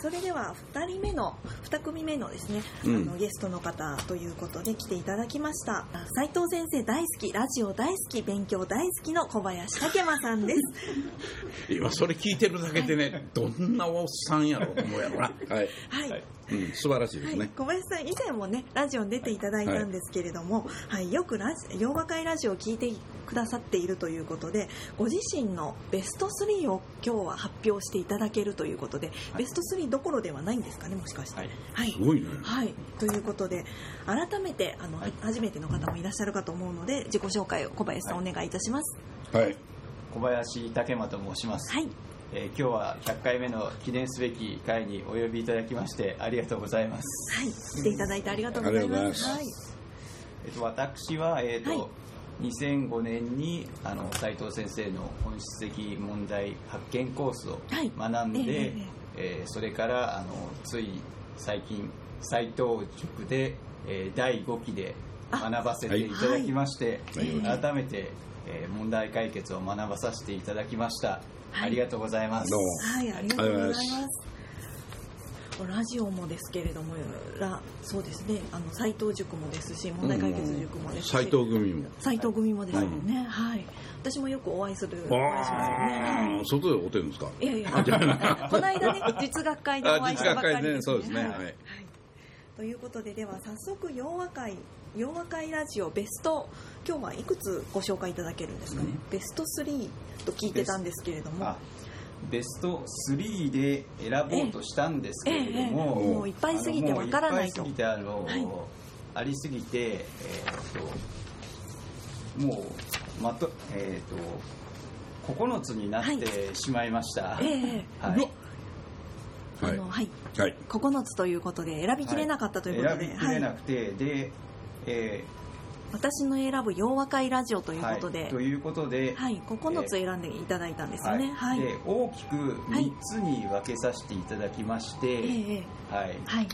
それでは2人目の2組目のですね、うん。あのゲストの方ということで来ていただきました。斉藤先生大好きラジオ大好き勉強大好きの小林武馬さんです。今それ聞いてるだけでね、どんなおっさんやろうと思うやろな。はい。はい、うん、素晴らしいですはいね。小林さん以前もねラジオに出ていただいたんですけれども、はいよくラジ洋和会ラジオを聞いてくださっているということでご自身のベスト3を今日は発表していただけるということで、ベスト3どころではないんですかねもしかして。はいはいすごいね。はい、ということで改めてあの、は初めての方もいらっしゃるかと思うので自己紹介を小林さん、お願いいたします。はい。小林武馬と申します、はい、えー今日は100回目の記念すべき会にお呼びいただきましてありがとうございます、はい、来ていただいてありがとうございます。はい、えっと、私は、えっとはい。2005年にあの斉藤先生の本質的問題発見コースをはい。学んで、ええええーそれからあのつい最近斉藤塾で、えー第5期で学ばせていただきまして、はい。改めて、えー問題解決を学ばさせていただきました、はい。ありがとうございます。どうも。はい、ありがとうございます。ラジオもですけれども、らそうですね、あの斉藤塾もですし、問題解決塾もですし、斎藤組も。斉藤組もですよね、はい。私もよくお会いする、お会いしますよね。ああ、外で会ってるんですかいやいや、この間ね、実学会でお会いしたばっかりです、ね。あ実学会でねそうですね。はい。はい。ということで、では早速、洋和会、洋和会ラジオベスト、今日はいくつご紹介いただけるんですかね？ベスト3と聞いてたんですけれども。あベスト3で選ぼうとしたんですけれども、ええええもういっぱいすぎてわからないといっぱいすぎてあの、はいありすぎて、えー、ともうまとえっ、と9つになってしまいました。ええええはいはい。あの、はい。はい。9つということで選びきれなかったということで、選びきれなくて、で、え私の選ぶ洋和会ラジオというーことで、はい、ということで、はい、9つ選んでいただいたんですよね。はい。で大きく3つに分けさせていただきまして、ええええ。はい。はい。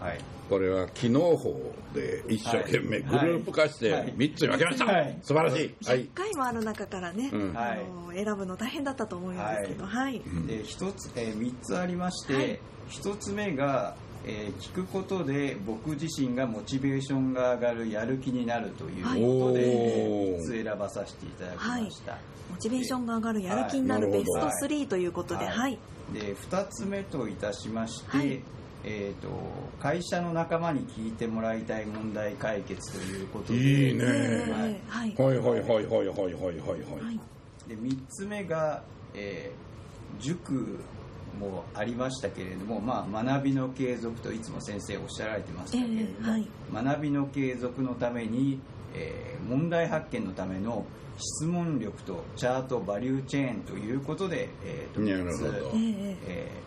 はい。これは機能法で一生懸命グループ化してはい。3つに分けました。はい。素晴らしい。はい。100。回もある中からね、うん。あの選ぶの大変だったと思うんですけど、はい。うんで一つ、えー、3つありまして、はい。1つ目が、えー聞くことで僕自身がモチベーションが上がるやる気になるということで、はい3つ選ばさせていただきました、モチベーションが上がるやる気になるはいベストなるほど3ということで、はい。で2つ目といたしまして、はいえー、と会社の仲間に聞いてもらいたい問題解決ということでいいねええはいはい。はいはいはいはいはいはいはいはい。はい。で3つ目が、えー塾もありましたけれども、まあ、学びの継続といつも先生おっしゃられてましたけれども、ええはい。学びの継続のために、えー問題発見のための質問力とチャートバリューチェーンということで、えーとなる3つほどええ。えー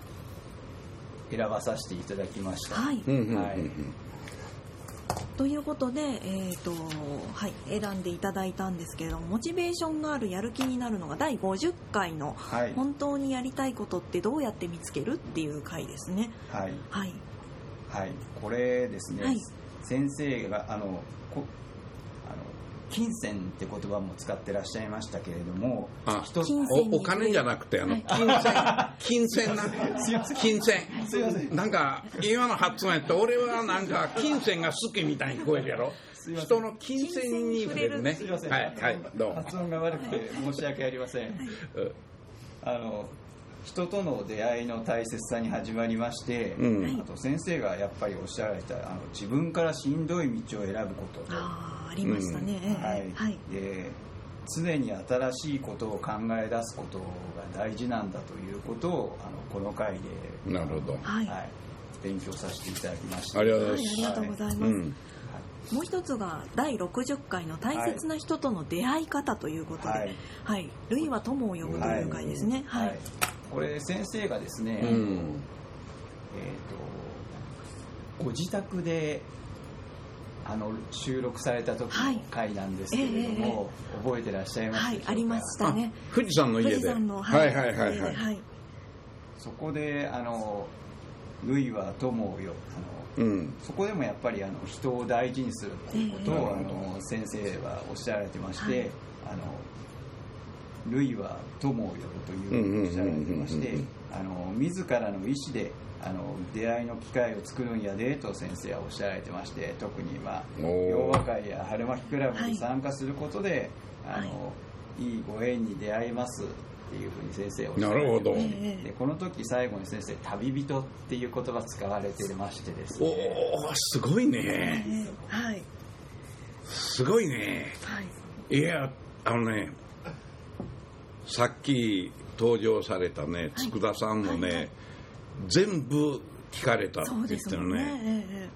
選ばさせていただきました。はい。うんうんうん。はいということで、えっ、と、はい、選んでいただいたんですけれども、モチベーションがあるやる気になるのが第50回の、はい。本当にやりたいことってどうやって見つけるっていう回ですね。はい。はい。はい、これですね、はい。先生があのこあの金銭って言葉も使ってらっしゃいましたけれどもおお金じゃなくて、あの、はい。金銭、金銭な、金銭。すいません。なんか、今の発音やって、俺はなんか、金銭が好きみたいに聞こえるやろ。人の金銭に触れるね。すいません、はい、はい、どうも。発音が悪くて申し訳ありません、うんあの人との出会いの大切さに始まりまして、うん。あと先生がやっぱりおっしゃられたあの自分からしんどい道を選ぶこと。ああ、ありましたね。ええはいはい。で常に新しいことを考え出すことが大事なんだということをあのこの回で、なるほど。はい。はい、勉強させていただきましたありがとうごはい、ざいます。ありがとうございます。うん。もう一つが第60回の大切な人との出会い方ということで、ははいい、類は友を呼ぶという回ですね。はい。これ先生がですね、うん。ご自宅であの収録された時はい。の回なんですけれども、覚えてらっしゃいますはいありましたね。あ富士山の家で。富士山のはい。はいはいはいはい。そこであの「類は友をよ」あのうん。そこでもやっぱりあの人を大事にするっていうことを、ええ。あの先生はおっしゃられてまして、はい。あの類は友を呼ぶというふうにおっしゃられてまして自らの意思であの出会いの機会を作るんやでと先生はおっしゃられてまして特に、まあ、おー。洋和会や春巻きクラブはいに参加することで、あのはいいいご縁に出会いますっていうふうに先生はおっしゃられてなるほど。ましてええでこの時最後に先生「旅人」っていう言葉使われてましてですおね。おすごいえね。えはい。すごいね。はい。いやあのねさっき登場されたね佃さんもね、はいはい全部聞かれたって言ってるね。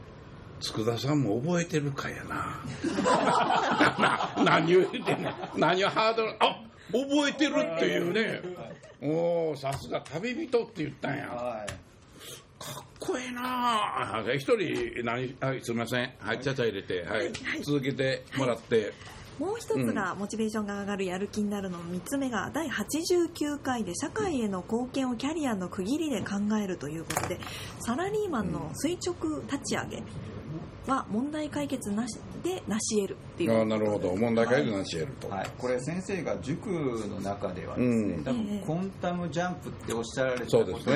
佃さんも覚えてるかやな。な何を言ってんの。何をハードルあ覚えてるっていうね。おおさすが旅人って言ったんや。はい。かっこええな。あ一人何はいすみません。はいちゃちゃ入れてはい、はい。続けてもらって、もう一つがモチベーションが上がるやる気になるの3つ目が第89回で社会への貢献をキャリアの区切りで考えるということでサラリーマンの垂直立ち上げは問題解決なしで成し得るっていうああなるほど。問題解決なしやると、はい、これ先生が塾の中ではですね、うん。多分ええ。コンタムジャンプっておっしゃられたことそうですね。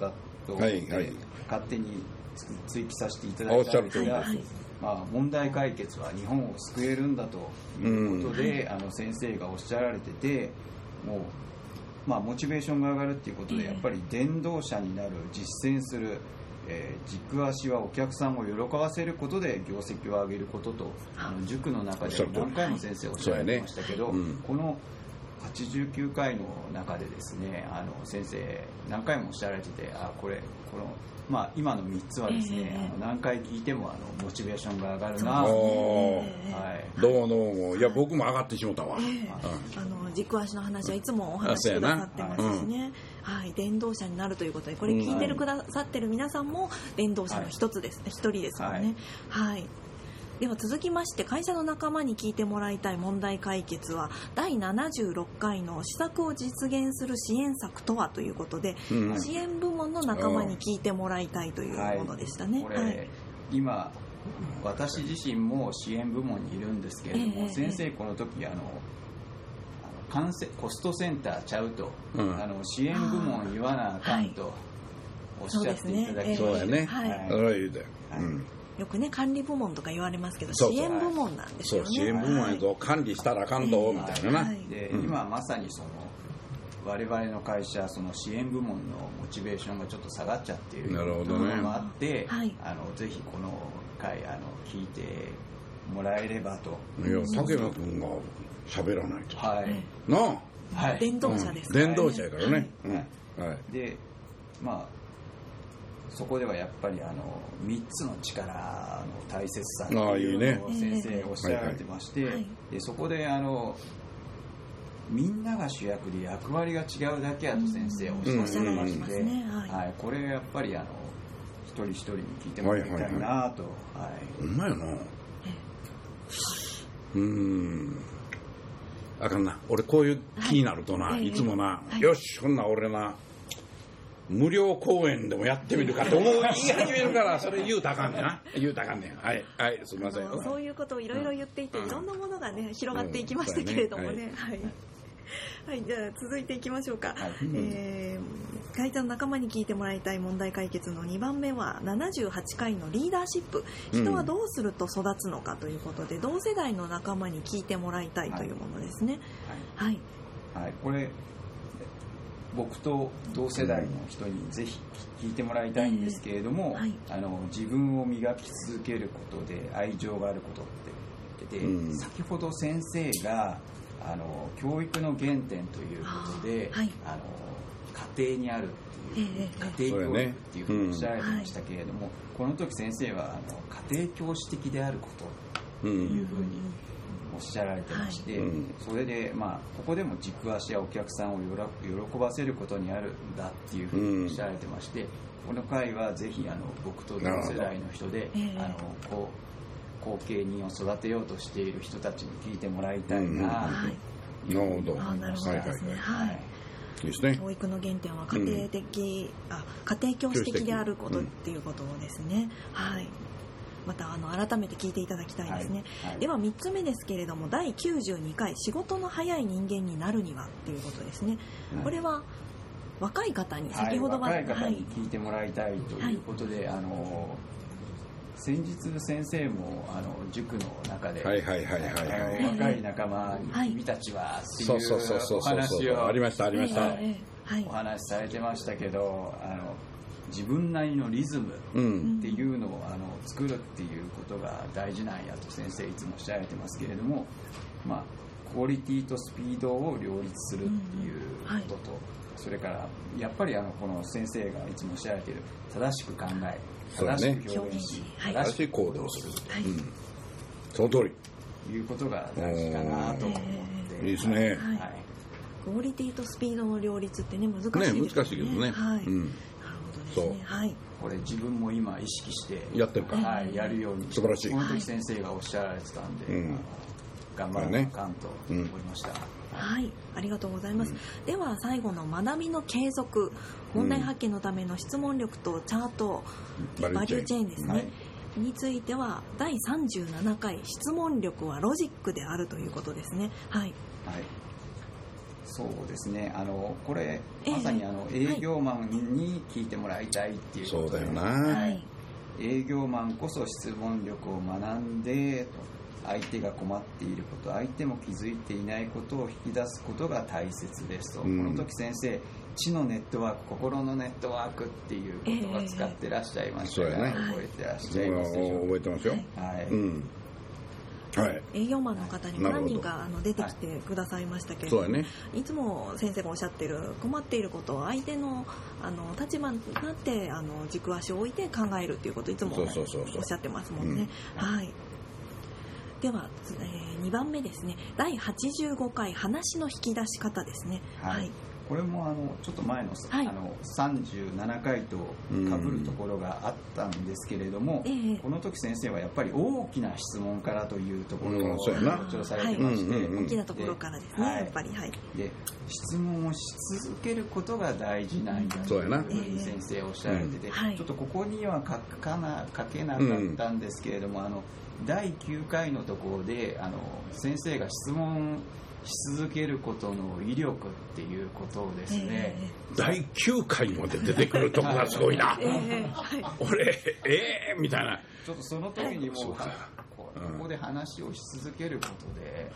だと思って、はいはい。勝手に追記させていただいたんです。が、はいまあ、問題解決は日本を救えるんだということで、あの先生がおっしゃられててもう、まあ、モチベーションが上がるっていうことで、ええやっぱり伝道者になる実践するえー軸足はお客さんを喜ばせることで業績を上げることとあの塾の中で何回も先生おっしゃられてましたけど、ねうんこの89回の中でですねあの先生何回もおっしゃられててあこれこの、まあ、今の3つはですね、ええあの何回聞いてもあのモチベーションが上がるな。ね。はい、どうもどうも。いや僕も上がってしもたわ、ええ。あの軸足の話はいつもお話しくださってますしね、はい、伝道者になるということでこれ聞いてるくださってる皆さんも伝道者の一つです。ね一、人ですもんね。はい、では続きまして会社の仲間に聞いてもらいたい問題解決は第76回の施策を実現する支援策とはということで、うん。支援部門の仲間に聞いてもらいたいというものでしたね。これ、はい。今私自身も支援部門にいるんですけれども、ええ先生この時あのあの関西コストセンターちゃうと、うん。あの支援部門言わなあかんとおっしゃっていただきましてそうやね、はい。はい。うんよくね管理部門とか言われますけどそうそう。支援部門なんですよね。そう支援部門やぞ、管理したらあかんぞ、みたいなな、はい。で、うん。今まさにその我々の会社その支援部門のモチベーションがちょっと下がっちゃっているなるほどね。ところもあって、はい。あのぜひこの回あの聞いてもらえればと。いや竹山君が喋らないと、はい、えなはい。伝道者ですうん。伝道者やからね、はい。うん。はい。でまあそこではやっぱりあの3つの力の大切さってああいうのを先生おっしゃられてまして、でそこであのみんなが主役で役割が違うだけやと先生おっしゃられてまして、はい。これやっぱりあの一人一人に聞いてもらいたいなと、はい。ほんまやな。うーん。あかんな。俺こういう気になるとな、はい。い、つもな、はい。よしほんなら俺な無料公演でもやってみるかと思う言い始めるからそれ言うたらあかんねんな。言うたかんねん。はい。はいすみません。そういうことをいろいろ言っていて、うん。いろんなものがね広がっていきましたけれどもね、はい、はい、じゃあ続いていきましょうか、はい。えー会社の仲間に聞いてもらいたい問題解決の2番目は78回のリーダーシップ。人はどうすると育つのかということで、同世代の仲間に聞いてもらいたいというものですね。はい、はい、これ僕と同世代の人にぜひ聞いてもらいたいんですけれども、はい。あの自分を磨き続けることで愛情があることって言ってて、うん。先ほど先生があの教育の原点ということで、はい。あの家庭にあるっていう、ええ家庭教育っていうふうにおっしゃられてましたけれども、この時先生はあの家庭教師的であることうん。というふうにおっしゃられてまして、はい。うんそれで、まあ、ここでも軸足やお客さんを喜ばせることにあるんだっていうふうにおっしゃられてまして、この回はぜひあの僕と同世代の人で、ええあのこう後継人を育てようとしている人たちに聞いてもらいたいなはい。となるほど。あなるほどです。ねはいい。い。ですね。教育の原点は家庭的、あ家庭教師的であることっていうことですね、はいまたあの改めて聞いていただきたいですね、はい。はい。では3つ目ですけれども第92回「仕事の早い人間になるには」っていうことですね、はいこれは若い方にはい先ほどは、若い方はい。に聞いてもらいたいということで、あの先日先生もあの塾の中で、はいはいはいはいはい。あの若い仲間にはい君たちはっていそうそうそうそううおそう。話をありましたありました、はい。お話しされてましたけどあの自分なりのリズムうん。っていうのをあの作るっていうことが大事なんやと先生いつもおっしゃられてますけれども、まあ、クオリティとスピードを両立するっていうことと、それからやっぱりあのこの先生がいつもおっしゃられている正しく考え正しく表現し、はい。正正しい行動をする、はい。うん、その通り。いうことが大事かなと思って、ええいいですね。はい。はい。クオリティとスピードの両立ってね難しいねですよね難しいけどね、はい、うん、なるほどですね。はい。これ自分も今意識してやってるかはい、やるように素晴らしい。この時先生がおっしゃられてたんで、うん。頑張らなあかんと思いました、はい、ありがとうございます。では最後の学びの継続、問題発見のための質問力とチャート、ババリューリューチェーンチェーンですね。はい。については第37回質問力はロジックであるということですね。はい。はい、そうですね。あのこれええ。まさにあの営業マンに聞いてもらいたいっていうことで。そうだよな、はい。営業マンこそ質問力を学んでと相手が困っていること相手も気づいていないことを引き出すことが大切ですと、うん。この時先生知のネットワーク心のネットワークっていう言葉を使ってらっしゃいましたが、ええそうやね。覚えてらっしゃいますでしょう覚えてますよ、はい。うん。はい営業マンの方にも何人かあの出てきてくださいましたけれども、ねいつも先生がおっしゃってる困っていることを相手のあの立場になってあの軸足を置いて考えるっていうことをいつもおっしゃってますもんね。はい。では、え2番目ですね。第85回話の引き出し方ですね。はいはい。これもあのちょっと前の,、はい。あの37回とかぶるところがあったんですけれども、ええ。この時先生はやっぱり大きな質問からというところを強調されてまして、大きなところからですね、はいやっぱり。はい。で質問をし続けることが大事なんやとそうやな。いうふうに先生おっしゃられてて、うん。はい。ちょっとここには書かな書けなかったんですけれども、あの第9回のところであの先生が質問し続けることの威力っていうことをですね、え第9回まで出てくるとこがすごいな。えええはい。俺ええみたいな。ちょっとその時にもうそうか。こここで話をし続けることで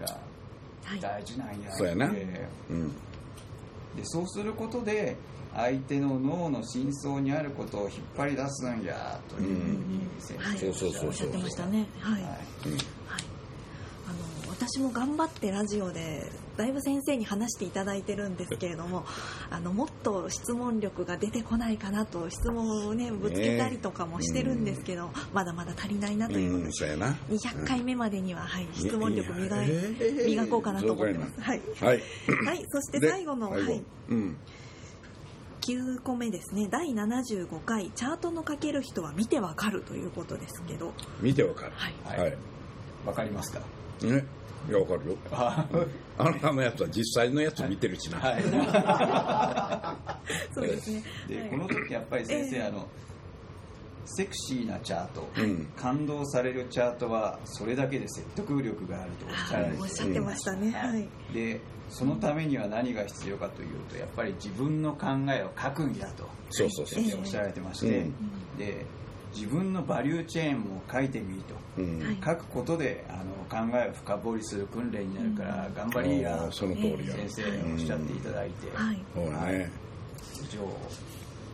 がはい。大事なんやそうやな。でうん。でそうすることで相手の脳の深層にあることを引っ張り出すんやというふうに先はい。生そうそうそう。おっしゃってましたね。はい。はい。うん私も頑張ってラジオでだいぶ先生に話していただいてるんですけれども あのもっと質問力が出てこないかなと質問をねぶつけたりとかもしてるんですけど、まだまだ足りないなということで、うんそうやな。200回目までには、はい、質問力磨いええ磨こうかなと思ってます。はい。はい。はい、そしてで最後の、はい、うん。9個目ですね。第75回「チャートの書ける人は見てわかる」ということですけど、見てわかる。はい、はい。はい。わかりますか？ねいやわかるよ。はあなたのやつは実際のやつ見てるしな、い。そうですね。はい。でこの時やっぱり先生、ええ。あのセクシーなチャート、うん。感動されるチャートはそれだけで説得力があるとおっしゃられておっしゃってましたね。はい。でそのためには何が必要かというとやっぱり自分の考えを書くんやとそうそうそう。おっしゃられてまして、うん。で自分のバリューチェーンも書いてみると。うん。はい。書くことであの考えを深掘りする訓練になるから頑張りやその通りや。先生おっしゃっていただいて、はい。そうやね。以上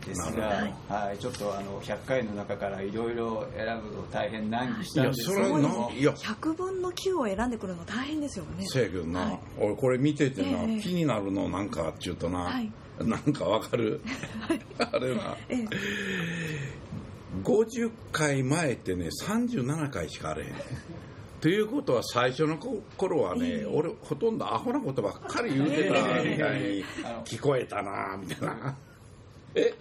ですが、はい、ちょっとあの100回の中からいろいろ選ぶの大変難儀したんですいやそれはけどいや。100分の9を選んでくるの大変ですよね。せやけどな、はい。俺これ見ててな、ええ気になるのなんかっていうとな、はい。なんかわかる、あれなええ50回前ってね37回しかあれへん。ということは最初の頃はね、ええ。俺ほとんどアホなことばっかり言うてたみたいに聞こえたなみたいな。え？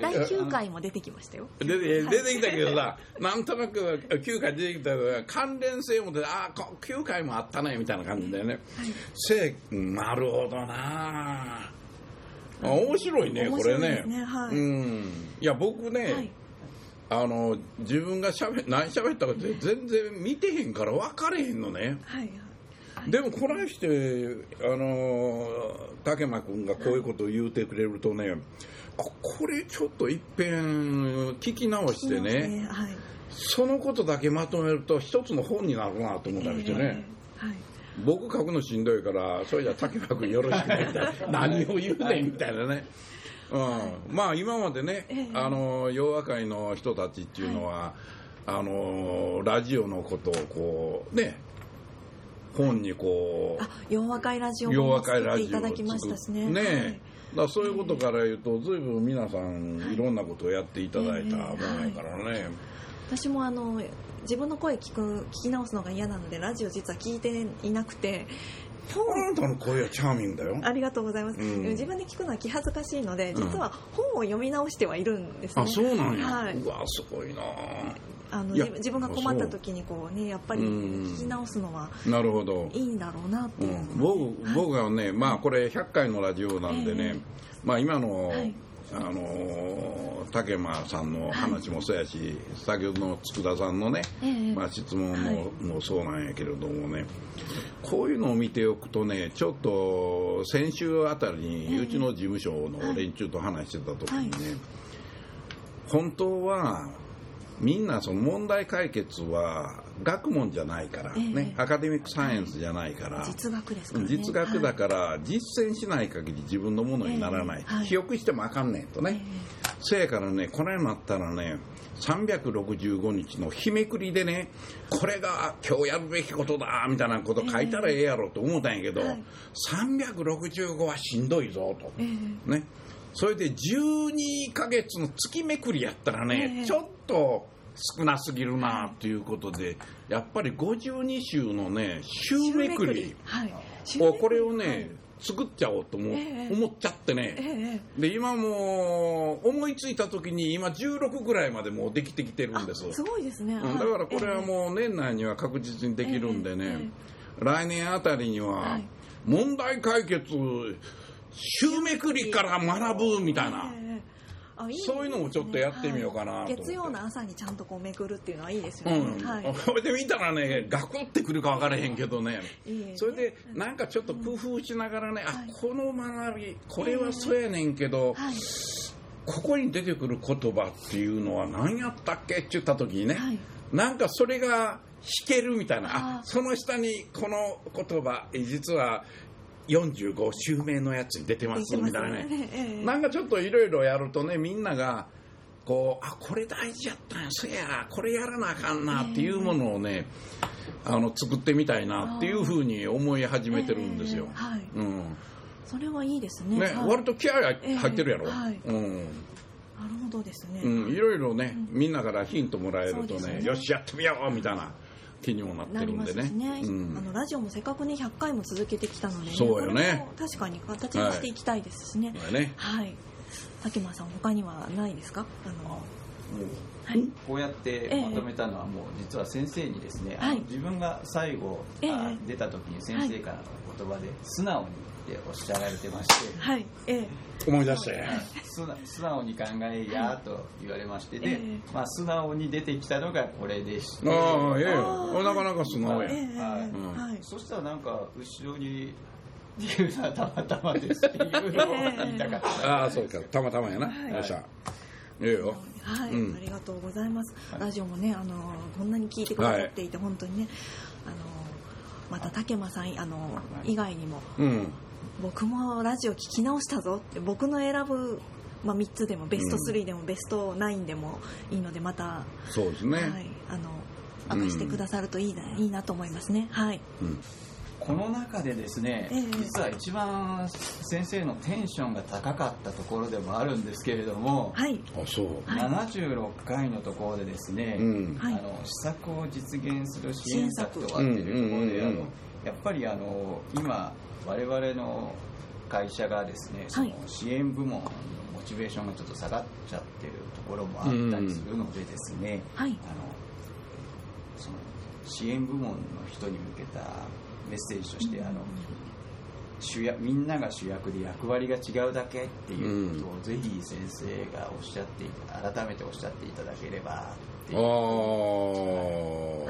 第9回も出てきましたよ。出て出てきたけどさ、なんとなく9回出てきたけど、関連性も出て、ああ、9回もあったねみたいな感じでね、せなるほどな。面白いね、これね。ねはい、うん。いや、僕ね、はいあの自分がしゃべ何喋ったかって全然見てへんから分かれへんのね。はいでもこないしてあの竹間君がこういうことを言うてくれるとねあこれちょっといっぺん聞き直してねはい。そのことだけまとめると一つの本になるなと思ったりしてね、えーはい。僕書くのしんどいからそれじゃ竹間君よろしくねみたいな。何を言うねんみたいなね。うん、まあ今までね、ええ。あの洋和会の人たちっていうのは、あのラジオのことをこうね本にこう、あ洋和会ラジオも作会ラジオをっていただきましたしね。ね。はい。だそういうことから言うと随分皆さんいろんなことをやっていただいたものやからね、私もあの自分の声聞く聞き直すのが嫌なのでラジオ実は聞いていなくて本あなたの声はチャーミングだよ。ありがとうございます、うん。自分で聞くのは気恥ずかしいので実は本を読み直してはいるんですね、あそうなんや、はい。うわすごいな。あの自自分が困った時にこうねやっぱりうん。聞き直すのはなるほど。いいんだろうなっていうん、僕僕はね、まあこれ100回のラジオなんでね、ええ。まあ今の、はいあのー竹間さんの話もそうやし、先ほどの佃さんのね、ええまあ、質問も,、はい。もそうなんやけれどもねこういうのを見ておくとねちょっと先週あたりに、ええ。うちの事務所の連中と話してた時にね、はい。本当はみんなその問題解決は学問じゃないから、ね。ええ。アカデミックサイエンスじゃないから、実学ですからね。実学だはい。から実践しない限り自分のものにならない、ええ。はい。記憶してもあかんねんとね、せやからねこれになったらね365日の日めくりでねこれが今日やるべきことだみたいなこと書いたらええやろと思ったんやけど、はい。365はしんどいぞと、ええ。ね、それで12ヶ月の月めくりやったらね、ええ。ちょっと少なすぎるなっていうことでやっぱり52週のね週めくり。はい。をこれをはい。ね、作っちゃおうと思,、ええ。思っちゃってえね、ええ。で今もう思いついた時に今16ぐらいまでもうできてきてるんです。すごいですね、うんだからこれはもう年内には確実にできるんでね、来年あたりにははい。問題解決週めくりから学ぶみたいな、ええあいいそういうのもちょっとやってみようかなと思って。月曜の朝にちゃんとこうめくるっていうのはいいですよね、うん。はい。これで見たらねガクってくるか分からへんけどね。いいねそれでなんかちょっと工夫しながらね、はい。あこの学びこれはそうやねんけど、はい。ここに出てくる言葉っていうのは何やったっけ？って言った時にね、はい。なんかそれが弾けるみたいな。その下にこの言葉え実は45襲名のやつに出てますみたいなね。ええ。なんかちょっといろいろやるとねみんながこうあこれ大事やったんやそやこれやらなあかんなっていうものをね、あの作ってみたいなっていうふうに思い始めてるんですよ。ええ。はい。うん。それはいいですね。ね、はい割と気合い入ってるやろ、ええはい。うんなるほどですね、うん、いろいろね、みんなからヒントもらえるとねね。よしやってみようみたいな気にもなってるんですねしね、うん。あのラジオもせっかくね100回も続けてきたので、そうよね。確かに形にしていきたいですしね。これねはい。竹間さん他にはないですか？あのはい。こうやってまとめたのはもう実は先生にですね、はい。自分が最後、出た時に先生からの言葉で素直にっておっしゃられてまして、はいええ。思い出して。素直素直に考えやと言われましてで、ええ。まあ、素直に出てきたのがこれでして。ああええ。なかなか素直や、ええはいうんはい。そしたらなんか後ろにっていうのはたまたまですっていうのを言いたかった、ああそうか。たまたまやな、はい。よっしゃ。ええよ。はい、うん。ありがとうございます、はい。ラジオもねあのこんなに聞いてくださっていて、本当にねあのまた竹間さんあの以外にもうん僕もラジオ聞き直したぞって僕の選ぶ、まあ、3つでもベスト3でもベスト9でもいいのでまた、そうですね、はい、あの明かしてくださるといいな,、いいなと思いますね。はい。うん。この中でですね、ええ。実は一番先生のテンションが高かったところでもあるんですけれども、はい。あそう。はい。76回のところでですね、うん。はい。あの施策を実現する支援策とはっていうところで、うんうんうんうん。あのやっぱりあの今我々の会社がですね、その支援部門の持チベーションがちょっと下がっちゃってるところもあったりするのでですね、はい、あのその支援部門の人に向けたメッセージとして、あの主役みんなが主役で役割が違うだけっていうことを、ぜひ先生がおっしゃって改めておっしゃっていただければっていう。あ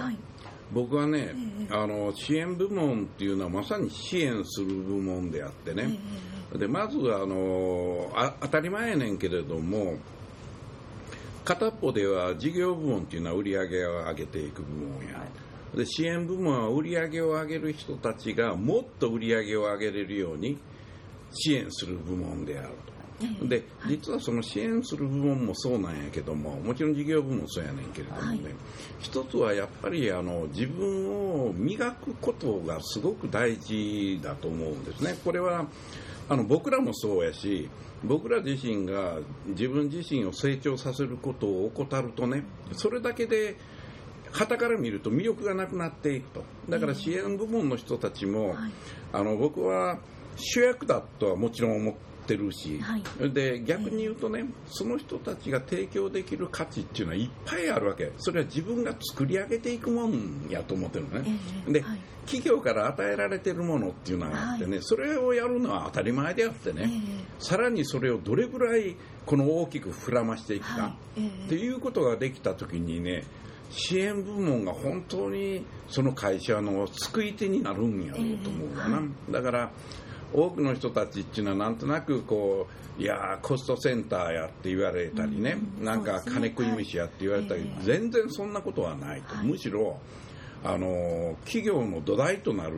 はい僕はね、えー、あの支援部門っていうのはまさに支援する部門であってね、えー、でまずあのあ当たり前やねんけれども片っぽでは事業部門っていうのは売り上げを上げていく部門や、で支援部門は売り上げを上げる人たちがもっと売り上げを上げれるように支援する部門であると。で実はその支援する部門もそうなんやけどももちろん事業部もそうやねんけれどもね、はい、一つはやっぱりあの自分を磨くことがすごく大事だと思うんですね。これはあの僕らもそうやし僕ら自身が自分自身を成長させることを怠るとねそれだけで旗から見ると魅力がなくなっていくと。だから支援部門の人たちも、あの僕は主役だとはもちろん思ってってるし、はい、で逆に言うとね、その人たちが提供できる価値っていうのはいっぱいあるわけ。それは自分が作り上げていくもんやと思ってるのね、えー、で、はい、企業から与えられてるものっていうのがあってね、はい、それをやるのは当たり前であってね、えー、さらにそれをどれぐらいこの大きく膨らましていくか、えー、っていうことができた時にね支援部門が本当にその会社の救い手になるんやろうと思うわな、だから多くの人たちっていうのはなんとなくこういやコストセンターやって言われたりね、うん、なんか金食い飯やって言われたり、はい、全然そんなことはないと、はい、むしろあの企業の土台となる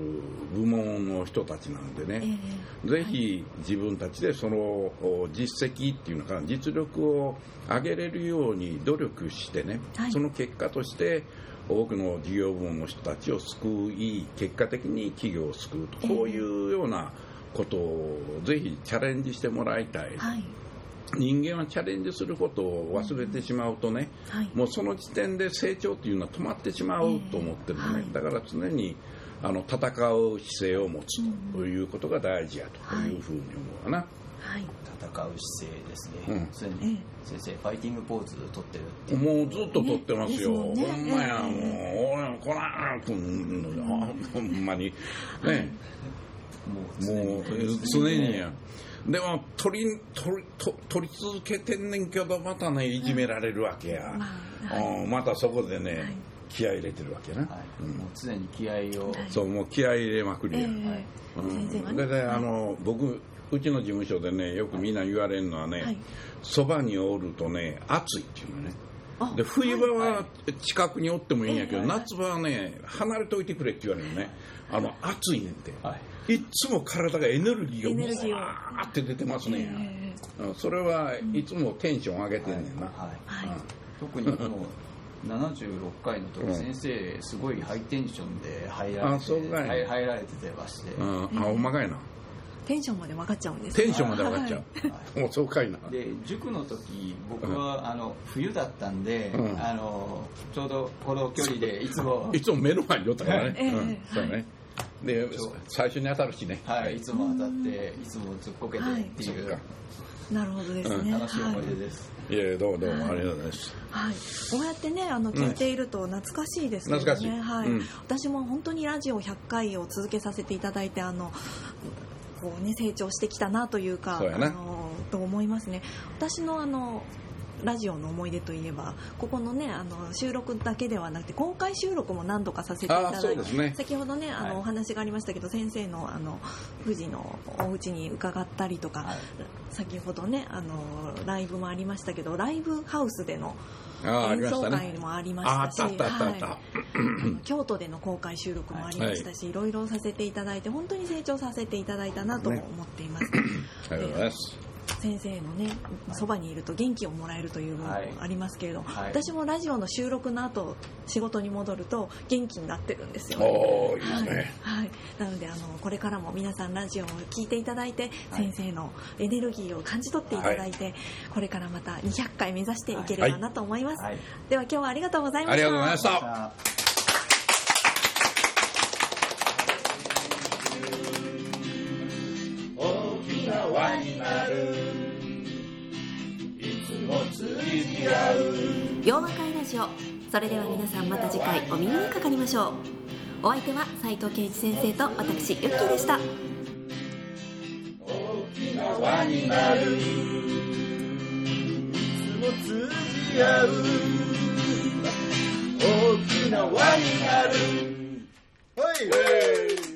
部門の人たちなんでね、えー、ぜひ自分たちでその実績っていうのかな実力を上げれるように努力してね、はい、その結果として多くの事業部門の人たちを救い結果的に企業を救うとこういうような、えーことをぜひチャレンジしてもらいたい、はい、人間はチャレンジすることを忘れてしまうとね、うんはい、もうその時点で成長というのは止まってしまうと思ってるね、えーはい、だから常にあの戦う姿勢を持つということが大事やというふうに思うかな。はい、戦う姿勢ですね、うん、常に。先生、ファイティングポーズ取ってるって。もうずっと取ってますよ、ね、ほんまや、もう、おい、こらーほんまに、ね、もう常にや。でも取り取り取り続けてんねんけどまたねいじめられるわけや、まあはい、またそこでね、はい、気合い入れてるわけな、はい、うん、もう常に気合を。そうもう気合い入れまくりや、えーはい。うん、で、ね、あの僕うちの事務所でねよくみんな言われるのはねそば、におるとね暑いっていうのねで冬場は近くにおってもいいんやけど、夏場はね離れておいてくれって言われるのね。あの暑いねんて、はい、いつも体がエネルギーがブワーって出てますね、えー、それはいつもテンション上げてんねんな、はい。はい、特にこの76回の時、先生すごいハイテンションで入られて入入られててまして、うん、あほんまかいなテンションまで分かっちゃうんですテンションまで分かっちゃう、はい、もうそうかいな。で塾の時僕は、あの冬だったんで、うん、あのちょうどこの距離でいつも。いつも目の前に寄ったからね、えー、うん、そうね、で最初に当たるしね。はい、い。つも当たっていつもずっこけてっていう、はい、なるほどですね、楽しい思い出です、いえどうもどうもありがとうございます。はい、こうやってねあの聞いていると懐かしいですね。懐かしい。はい、うん、私も本当にラジオ100回を続けさせていただいてあのこうね成長してきたなというかあのと思いますね。私のあのラジオの思い出といえばここのねあの収録だけではなくて公開収録も何度かさせていただいて、ね、先ほどねあの、はい、お話がありましたけど先生のあの富士のお家に伺ったりとか、はい、先ほどねあのライブもありましたけどライブハウスでの演奏会もありましたし、京都での公開収録もありましたし、はい、いろいろさせていただいて本当に成長させていただいたなと思っています。ね、ありがとうございます。先生のねそばにいると元気をもらえるというのもありますけれど、はい、私もラジオの収録の後仕事に戻ると元気になってるんですよ、ね、いいね、はい、なのであのこれからも皆さんラジオを聞いていただいて、先生のエネルギーを感じ取っていただいて、これからまた200回目指していければなと思います、では今日はありがとうございました。ありがとうございました大きな輪になる。洋和会ラジオ。それでは皆さんまた次回お耳にかかりましょう。お相手は斉藤圭一先生と私ユッキーでした。輪になる。いつも通じ合う大きな輪になる。はい